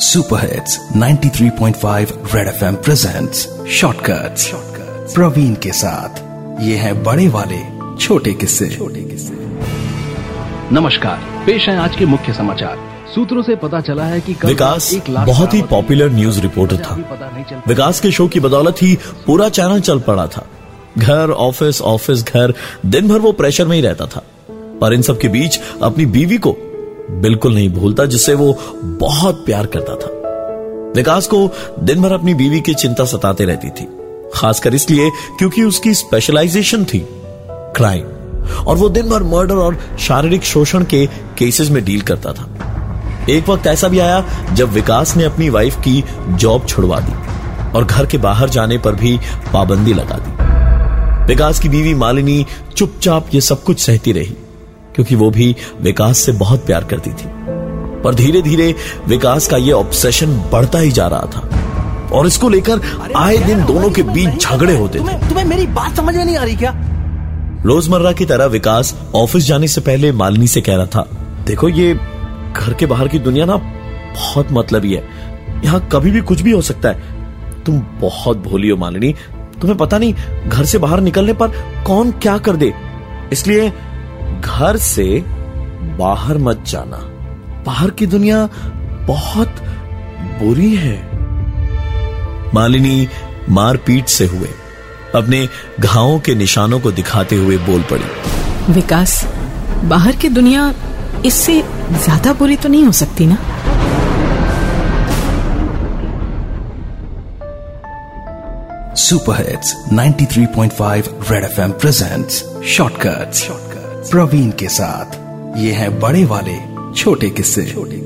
Super hits 93.5 red FM presents shortcuts Praveen के साथ ये है बड़े वाले छोटे किस्से। छोटे किस्से। नमस्कार पेश है आज के मुख्य समाचार। सूत्रों से पता चला है कि विकास एक बहुत ही पॉपुलर न्यूज़ रिपोर्टर था पता नहीं चल विकास के शो की बदौलत ही पूरा चैनल चल पड़ा था। घर ऑफ़िस ऑफ़िस घर दिन भर वो प्रेशर में ही रहता था। पर इन सब के बीच अपनी बीवी को बिल्कुल नहीं भूलता, जिससे वो बहुत प्यार करता था। विकास को दिन भर अपनी बीवी की चिंता सताते रहती थी, खासकर इसलिए क्योंकि उसकी स्पेशलाइजेशन थी क्राइम और वो दिन भर मर्डर और शारीरिक शोषण के केसेस में डील करता था। एक वक्त ऐसा भी आया, जब विकास ने अपनी वाइफ की जॉब छुड़वा दी, और घर के बाहर जाने पर भी पाबंदी लगा दी। विकास की बीवी मालिनी चुपचाप ये सब कुछ सहती रही। क्योंकि वो भी विकास से बहुत प्यार करती थी। पर धीरे धीरे विकास का ये ऑब्सेशन बढ़ता ही जा रहा था। और इसको लेकर आए दिन दोनों के बीच झगड़े होते थे। तुम्हें तुम्हें मेरी बात समझ में नहीं आ रही क्या? रोज़मर्रा की तरह विकास ऑफ़िस जाने से पहले मालिनी से कह रहा था देखो ये घर के बाहर की दुनिया ना बहुत मतलबी है। यहाँ कभी भी कुछ भी हो सकता है। तुम बहुत भोली हो मालिनी। तुम्हें पता नहीं घर से बाहर निकलने पर कौन क्या कर दे। इसलिए घर से बाहर मत जाना। बाहर की दुनिया बहुत बुरी है। मालिनी मारपीट से हुए अपने घावों के निशानों को दिखाते हुए बोल पड़ी। विकास बाहर की दुनिया इससे ज़्यादा बुरी तो नहीं हो सकती ना? Super hits 93.5 red FM presents shortcuts. Praveen के साथ। ये है बड़े वाले छोटे किस्से। छोटे